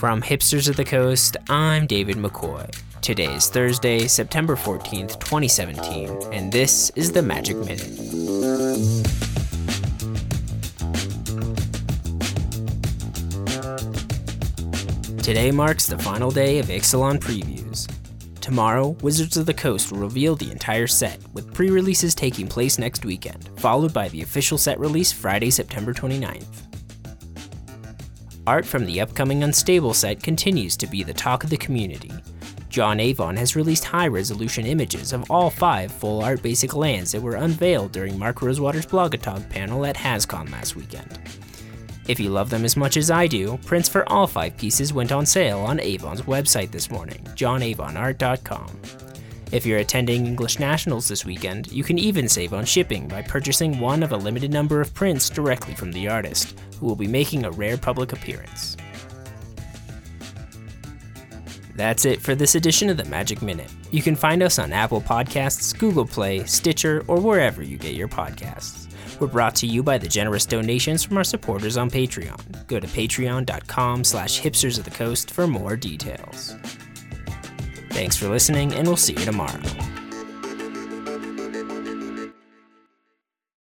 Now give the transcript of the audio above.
From Hipsters of the Coast, I'm David McCoy. Today is Thursday, September 14th, 2017, and this is the Magic Minute. Today marks the final day of Ixalan previews. Tomorrow, Wizards of the Coast will reveal the entire set, with pre releases taking place next weekend, followed by the official set release Friday, September 29th. Art from the upcoming Unstable set continues to be the talk of the community. John Avon has released high resolution images of all five full art basic lands that were unveiled during Mark Rosewater's Blogatog panel at HasCon last weekend. If you love them as much as I do, prints for all five pieces went on sale on Avon's website this morning, johnavonart.com. If you're attending English Nationals this weekend, you can even save on shipping by purchasing one of a limited number of prints directly from the artist, who will be making a rare public appearance. That's it for this edition of the Magic Minute. You can find us on Apple Podcasts, Google Play, Stitcher, or wherever you get your podcasts. We're brought to you by the generous donations from our supporters on Patreon. Go to patreon.com slash hipsters of the coast for more details. Thanks for listening, and we'll see you tomorrow.